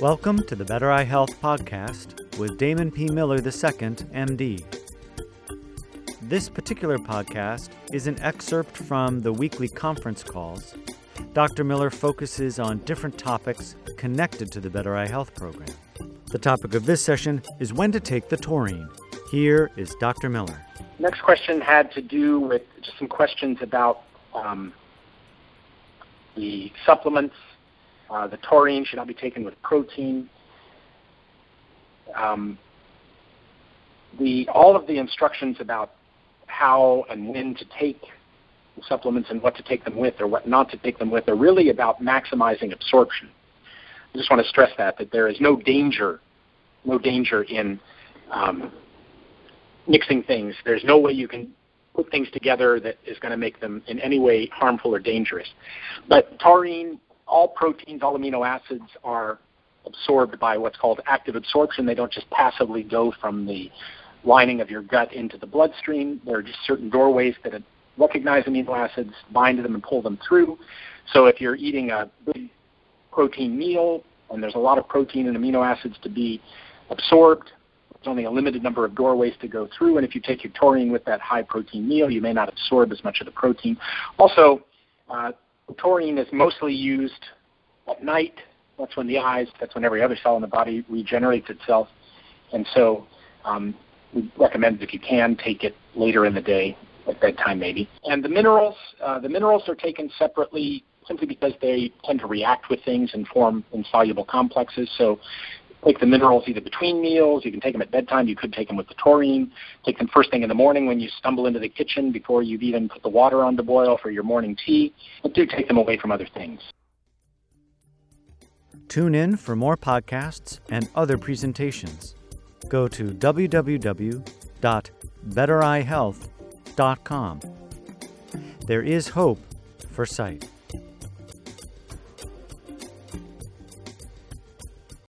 Welcome to the Better Eye Health Podcast with Damon P. Miller II, MD. This particular podcast is an excerpt from the weekly conference calls. Dr. Miller focuses on different topics connected to the Better Eye Health program. The topic of this session is when to take the taurine. Here is Dr. Miller. Next question had to do with just some questions about um, the supplements uh, the taurine should not be taken with protein. Um, the, all of the instructions about how and when to take supplements and what to take them with or what not to take them with are really about maximizing absorption. I just want to stress that that there is no danger, no danger in um, mixing things. There's no way you can put things together that is going to make them in any way harmful or dangerous. But taurine all proteins, all amino acids are absorbed by what's called active absorption. They don't just passively go from the lining of your gut into the bloodstream. There are just certain doorways that recognize amino acids, bind to them, and pull them through. So if you're eating a big protein meal and there's a lot of protein and amino acids to be absorbed, only a limited number of doorways to go through. And if you take your taurine with that high protein meal, you may not absorb as much of the protein. Also, uh, taurine is mostly used at night. That's when the eyes, that's when every other cell in the body regenerates itself. And so um, we recommend if you can take it later in the day, at bedtime maybe. And the minerals, uh, the minerals are taken separately simply because they tend to react with things and form insoluble complexes. So take the minerals either between meals. You can take them at bedtime. You could take them with the taurine. Take them first thing in the morning when you stumble into the kitchen before you've even put the water on to boil for your morning tea. But do take them away from other things. Tune in for more podcasts and other presentations. Go to www.bettereyehealth.com. There is hope for sight.